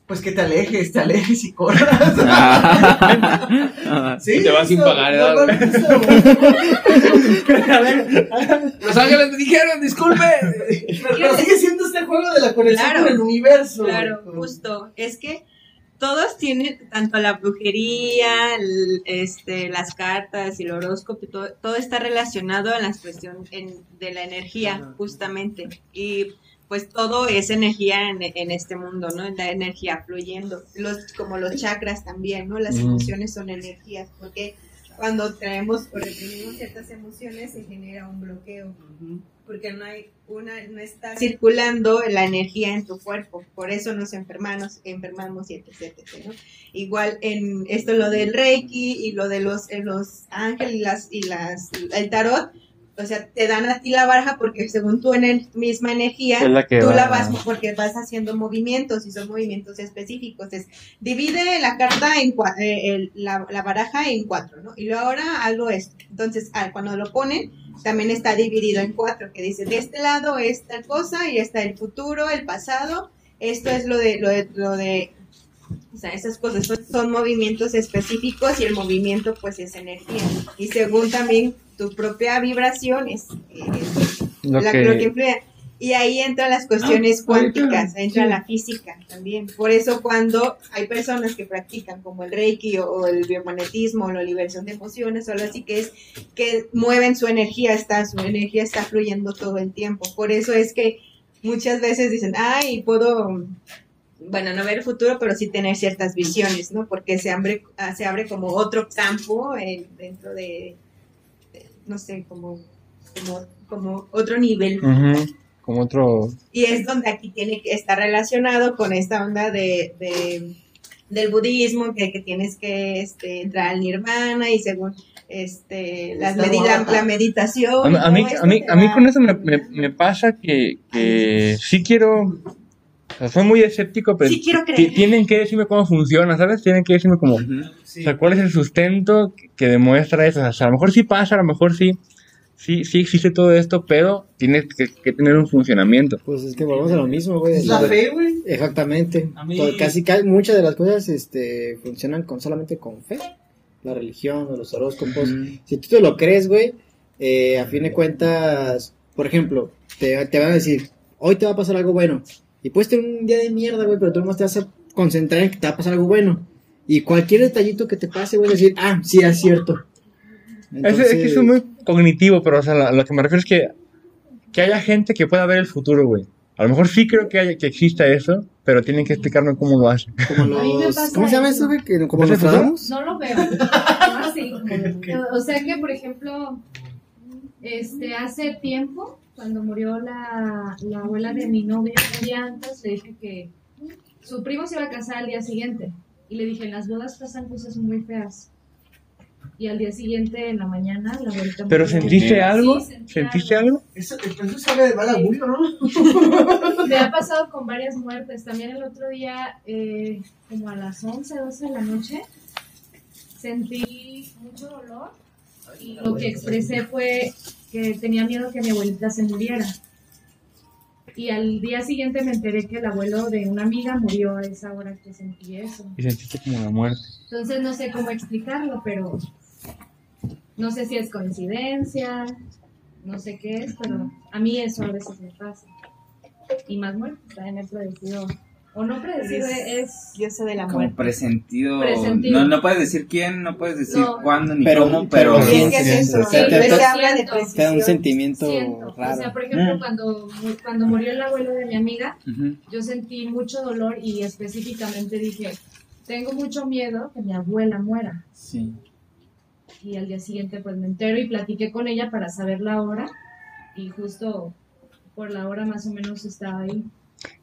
Pues que te alejes, te alejes y corras. Y te vas sin pagar, ¿verdad? normalmente eso. Los ángeles me dijeron, disculpe. Pero, pero sigue siendo este juego de la conexión Claro, con el universo. Claro, justo. Es que todos tienen, tanto la brujería, el- este, las cartas y el horóscopo, todo, todo está relacionado a la cuestión en- de la energía, justamente. Y pues todo es energía en, en este mundo, ¿no? La energía fluyendo. Los, como los chakras también, ¿no? Las Mm. emociones son energías, porque cuando traemos o reprimimos ciertas emociones se genera un bloqueo porque no hay una no está circulando la energía en tu cuerpo por eso nos enfermamos enfermamos y etc, etc, ¿no? igual en esto lo del reiki y lo de los eh, los ángeles y las y las el tarot o sea te dan a ti la baraja porque según tu ener- misma energía la tú va- la vas porque vas haciendo movimientos y son movimientos específicos. Es divide la carta en eh, el- la, la baraja en cuatro no y luego ahora algo esto. Entonces ah, cuando lo ponen también está dividido en cuatro, que dice, de este lado es tal cosa y está el futuro, el pasado, esto es lo de, lo de, lo de o sea, esas cosas son, son movimientos específicos y el movimiento pues es energía. Y según también tu propia vibración es, es Lo la, que- lo que influye. Y ahí entran las cuestiones Ah, cuánticas, entra sí. la física también. Por eso cuando hay personas que practican como el Reiki o, o el biomagnetismo o la liberación de emociones o algo así que es que mueven su energía, está, su energía está fluyendo todo el tiempo. Por eso es que muchas veces dicen, ay, puedo, bueno, no ver el futuro, pero sí tener ciertas visiones, ¿no? Porque se abre, ah, se abre como otro campo eh, dentro de, de, no sé, como, como, como otro nivel. Como otro. Y es donde aquí tiene que estar relacionado con esta onda de, de- del budismo, que, que tienes que este, entrar al nirvana y según este, las la, guapa. la meditación. A, mí- a mí, a, mí, a con eso me, me, me pasa que, que sí quiero. O sea, soy muy escéptico, pero Sí quiero ti- creer. tienen que decirme cómo funciona, ¿sabes? Tienen que decirme cómo. O sea, cuál es el sustento que- que demuestra eso. O sea, a lo mejor sí pasa, a lo mejor sí. Sí, sí existe todo esto, pero tiene que, que tener un funcionamiento. Pues es que volvemos a lo mismo, güey. Es la fe, güey. Exactamente. A mí- To- Casi, ca- muchas de las cosas este, funcionan con solamente con fe. La religión o los horóscopos. Si tú te lo crees, güey, eh, a fin de cuentas, por ejemplo, te, te van a decir, hoy te va a pasar algo bueno. Y puedes tener un día de mierda, güey, pero tú nomás te vas a concentrar en que te va a pasar algo bueno. Y cualquier detallito que te pase, güey, decir, ah, sí, es cierto. Es, es que eso es muy cognitivo, pero o sea, la- lo que me refiero es que, que haya gente que pueda ver el futuro, güey. A lo mejor sí creo que, haya, que exista eso, pero tienen que explicarme cómo lo hacen. Como los- ¿Cómo se llama eso. güey? Que- Como ¿Ves el futuro? Nostradamus. No lo veo. No así. O sea que, por ejemplo, este, hace tiempo, cuando murió la, la abuela de mi novio, un día antes, le dije que su primo se iba a casar al día siguiente. Y le dije, en las bodas pasan cosas muy feas. Y al día siguiente, en la mañana, la abuelita ¿Pero murió. sentiste Sí, algo? sentí ¿Sentiste algo? Eso, pues eso sabe de mal augurio, ¿no? Me ha pasado con varias muertes. También el otro día, eh, como a las 11, 12 de la noche, sentí mucho dolor y lo que expresé fue que tenía miedo que mi abuelita se muriera. Y al día siguiente me enteré que el abuelo de una amiga murió a esa hora que sentí eso. Y sentiste como la muerte. Entonces no sé cómo explicarlo, pero no sé si es coincidencia, no sé qué es, pero a mí eso a veces me pasa. Y más muertes, también he predecido, o no predecido, es... Diosa de la Como presentido. Presentido. No, no puedes decir quién, no puedes decir No. cuándo ni Pero- cómo, pero. pero Sí, es que es eso. Sí, Te- te- habla de te da un sentimiento Siento. raro. O sea, por ejemplo, Mm. cuando, cuando murió el abuelo de mi amiga, Ujú. yo sentí mucho dolor y específicamente dije, tengo mucho miedo que mi abuela muera. Sí. Y al día siguiente pues me entero y platiqué con ella para saber la hora y justo por la hora más o menos estaba ahí.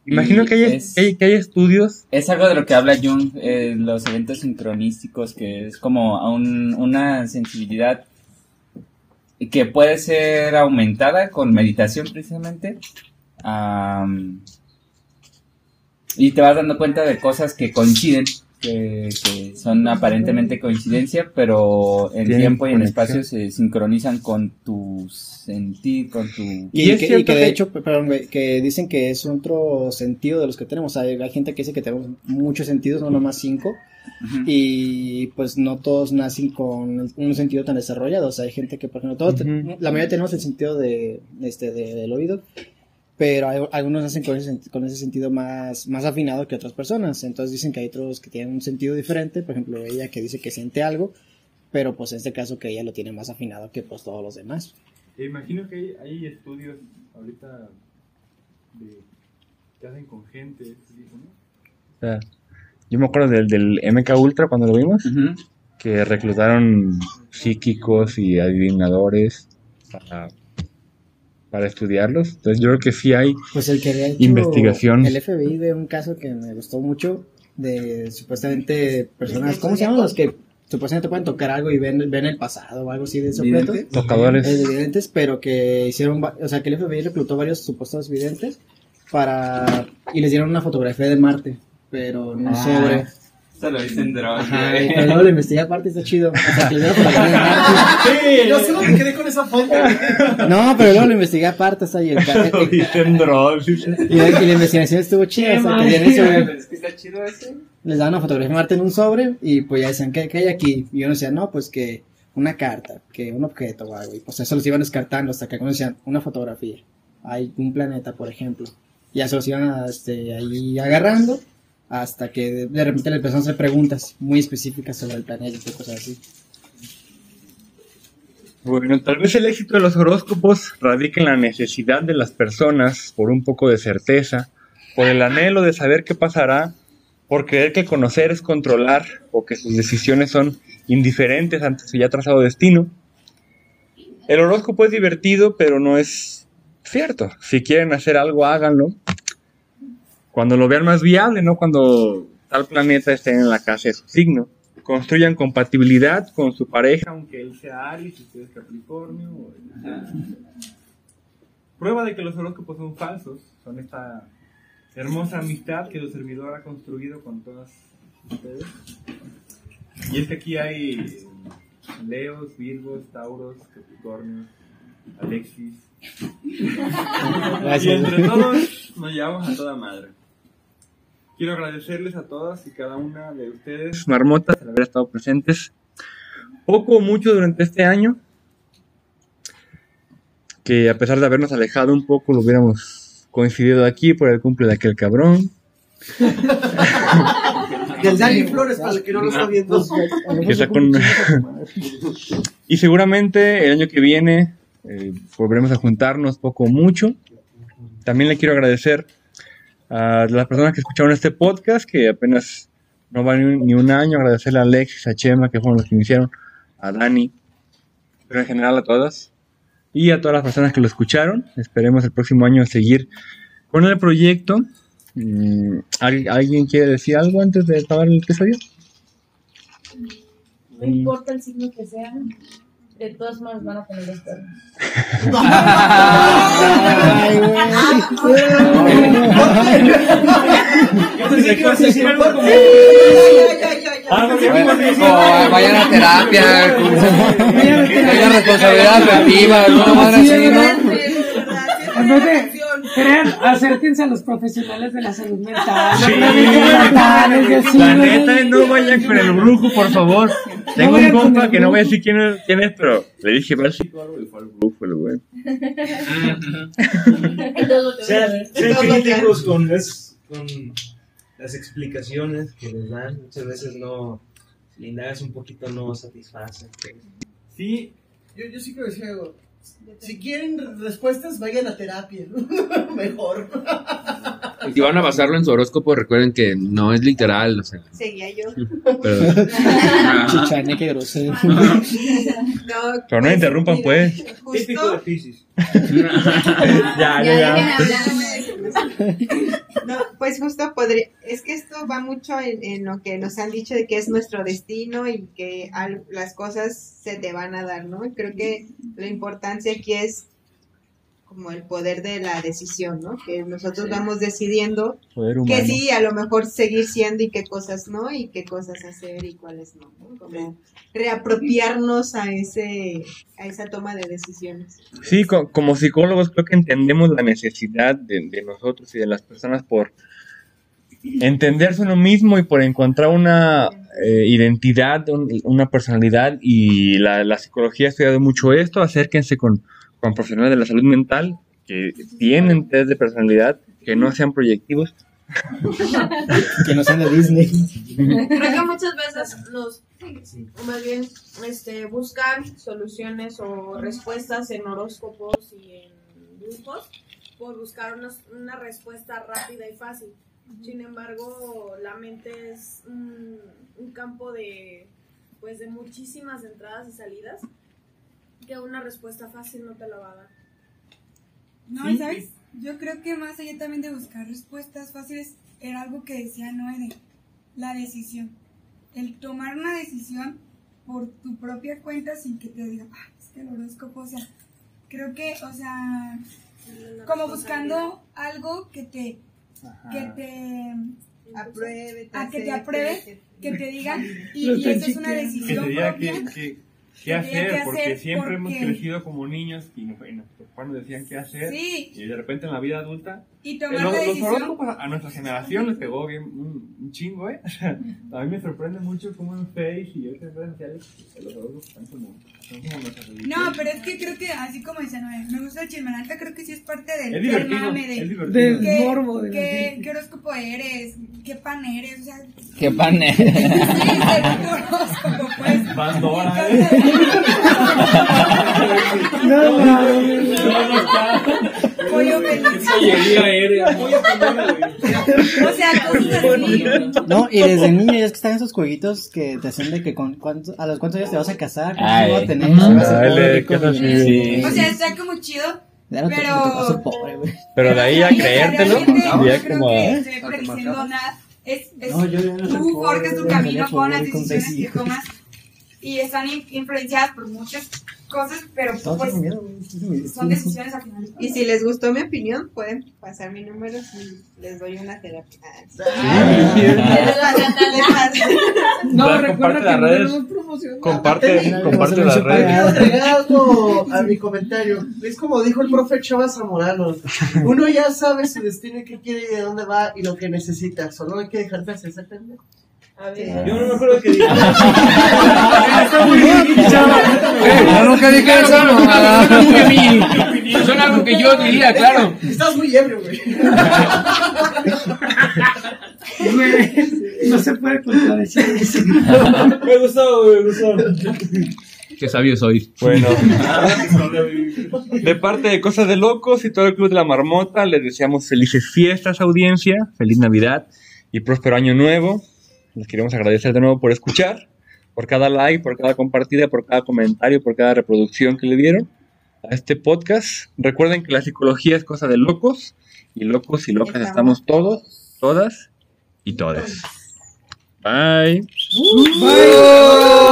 Imagino que hay, es- que hay, estudios. Es algo de lo que habla Jung, eh, los eventos sincronísticos, que es como a un- una sensibilidad que puede ser aumentada con meditación precisamente. Am, y te vas dando cuenta de cosas que coinciden, que, que son aparentemente coincidencia, pero en Tienen tiempo y en conexión. espacio se sincronizan con tu sentir, con tu... Y, Y es que, y cierto que de hecho, perdón, que dicen que es otro sentido de los que tenemos. Hay, hay gente que dice que tenemos muchos sentidos, no nomás cinco. Y pues no todos nacen con un sentido tan desarrollado. O sea, hay gente que, por ejemplo, todos, la mayoría tenemos el sentido de, este, de- del oído. Pero hay- algunos nacen con ese, con ese sentido más, más afinado que otras personas. Entonces dicen que hay otros que tienen un sentido diferente. Por ejemplo, ella que dice que siente algo. Pero pues en este caso que ella lo tiene más afinado que pues todos los demás. Imagino que hay, hay estudios ahorita de, que hacen con gente. Yo me acuerdo del, del MK Ultra cuando lo vimos, que reclutaron psíquicos y adivinadores para, para estudiarlos. Entonces yo creo que sí hay Pues el que había hecho investigación. El FBI de un caso que me gustó mucho de supuestamente personas, ¿cómo se llaman los que supuestamente pueden tocar algo y ven, ven el pasado o algo así de esos. Tocadores. Eh, videntes, pero que hicieron, o sea, que el FBI reclutó varios supuestos videntes para y les dieron una fotografía de Marte, pero no Ah, sobre. Esto lo hice en Dross, Ajá, güey. y pero luego lo investigué aparte, está chido. O sea, dieron fotografía de Marte. Yo solo me quedé con esa foto. No, pero luego lo investigué aparte, está ahí el, ca- Lo viste en dice. y, la, y la investigación estuvo chida, o sea, que eso. Es que está chido ese. les daban una fotografía de Marte en un sobre y pues ya decían, ¿qué, qué hay aquí? Y uno decía, no, pues que una carta, que un objeto o algo. Y pues eso los iban descartando hasta que decían, una fotografía. Hay un planeta, por ejemplo. Y ya se los iban este, ahí agarrando hasta que de, repente le empezaron a preguntas muy específicas sobre el planeta y cosas así. Bueno, tal vez el éxito de los horóscopos radica en la necesidad de las personas por un poco de certeza, por el anhelo de saber qué pasará, por creer que conocer es controlar o que sus decisiones son indiferentes ante su ya trazado destino. El horóscopo es divertido, pero no es cierto. Si quieren hacer algo, háganlo. Cuando lo vean más viable, no cuando tal planeta esté en la casa de su signo. Construyan compatibilidad con su pareja, aunque él sea Aries y usted es Capricornio. o- Prueba de que los horóscopos son falsos son esta hermosa amistad que su servidor ha construido con todas ustedes. Y es que aquí hay Leos, Virgos, Tauros, Capricornios, Alexis. y entre todos nos llevamos a toda madre. Quiero agradecerles a todas y cada una de ustedes, marmotas, por haber estado presentes poco o mucho durante este año. Que a pesar de habernos alejado un poco, lo hubiéramos coincidido aquí por el cumple de aquel cabrón. Del Dani Flores, para el que no lo está viendo. que está con- y seguramente el año que viene eh, volveremos a juntarnos poco o mucho. También le quiero agradecer a las personas que escucharon este podcast, que apenas no va ni un, año. Agradecerle a Alexis, a Chema, que fueron los que iniciaron, a Dani, pero en general a todas. Y a todas las personas que lo escucharon. Esperemos el próximo año seguir con el proyecto. Mm, ¿al- ¿Alguien quiere decir algo antes de acabar el episodio? No importa el signo que sea, de todas maneras van a a como- O vayan a terapia, con- tengan responsabilidad afectiva, alguna madre así, ¿no? En vez de crean, acérquense a los profesionales de la salud mental. Sí, charlatanes, la neta, no vayan con el brujo, por favor. Tengo un compa que no voy a decir quién es, quién es, pero le dije, va al psicólogo y fue al brujo, el güey. Sean, críticos con las, con las explicaciones que les dan. Muchas veces no, si le indagas un poquito, no satisfacen. Sí, Yo, yo sí quiero decir algo. Si quieren respuestas, vayan a terapia. Mejor. Y si van a basarlo en su horóscopo, recuerden que no es literal, o sea, Seguía yo. pero... Chichane, qué grosero. No, Pero no interrumpan, pues. Típico de Pisces. ya, ya, ya. No, pues justo podría, es que esto va mucho en, en lo que nos han dicho de que es nuestro destino y que al- las cosas se te van a dar, ¿no? Creo que la importancia aquí es como el poder de la decisión, ¿no? Que nosotros vamos decidiendo que sí, a lo mejor seguir siendo y qué cosas no, y qué cosas hacer y cuáles no, ¿no? Como reapropiarnos a ese a esa toma de decisiones. Sí, co- como psicólogos creo que entendemos la necesidad de, de nosotros y de las personas por entenderse uno mismo y por encontrar una eh, identidad, un- una personalidad y la, la psicología ha estudiado mucho esto. Acérquense con, con profesionales de la salud mental que tienen test de personalidad, que no sean proyectivos. que no sean de Disney. Creo que muchas veces nos, o más bien, este, buscar soluciones o respuestas en horóscopos y en dibujos por buscar una, una respuesta rápida y fácil. Sin embargo, la mente es un, un campo de, pues, de muchísimas entradas y salidas que una respuesta fácil no te la va a dar. No, sabes, yo creo que más allá también de buscar respuestas fáciles, era algo que decía Noé de la decisión. El tomar una decisión por tu propia cuenta sin que te diga, "Ah, es que el horóscopo, o sea, creo que, o sea, como buscando algo que te, que te apruebe, a que te apruebe, que te digan, y, y esa es una decisión Que te diga propia. Que qué hacer, qué porque hacer, siempre hemos crecido como niños y padres nos decían qué hacer Sí. y de repente en la vida adulta Y eh, tomar la decisión. a nuestra generación les pegó bien un, un chingo, ¿eh? A mí me sorprende mucho cómo en Face y otras redes sociales los horóscopos están como, son. No, pero es que creo que, así como dice Noé, me gusta el neta creo que sí es parte del Es divertido, del mame de, es. Del ¿qué, morbo de qué, qué horóscopo eres, qué pan eres, o sea, Qué sí, horóscopo, pues. Pandora, No, mames. Pollo feliz. O sea, cosas. No, y desde niño ya es que están esos jueguitos que te hacen de que con cuánto, a los cuántos años te vas a casar, cuántos vas a tener, Dale, rico, y- O sea, está como chido, Ya no pero- no pobre. Pero de ahí a creértelo, ya no es creo como... que esté prediciendo nada. Es, es No, yo ya no soy tú forjas tu ya camino con las decisiones que tomas y están in- influenciadas por muchas cosas, pero pues son decisiones al final. Y si les gustó mi opinión, pueden pasar mi número si les doy una terapia. No, Comparte recuerda las que no redes. promocionado. Comparte, comparte las redes. A mi comentario, es como dijo el profe Chava Zamorano, uno ya sabe su destino y qué quiere y de dónde va y lo que necesita, solo hay que dejarte hacer Yo no me acuerdo que dijo. Yo nunca dije eso. Son algo que yo diría, claro. Estás muy ebrio, güey. Güey, no se puede contradecir eso. Me gustó, me gustó. Qué sabio soy. Bueno, de parte de Cosas de Locos y todo el Club de la Marmota, les deseamos felices fiestas, audiencia, feliz Navidad y próspero año nuevo. Les queremos agradecer de nuevo por escuchar, por cada like, por cada compartida, por cada comentario, por cada reproducción que le dieron a este podcast. Recuerden que la psicología es cosa de locos y locos y locas estamos todos, todas y todes. Bye. Bye.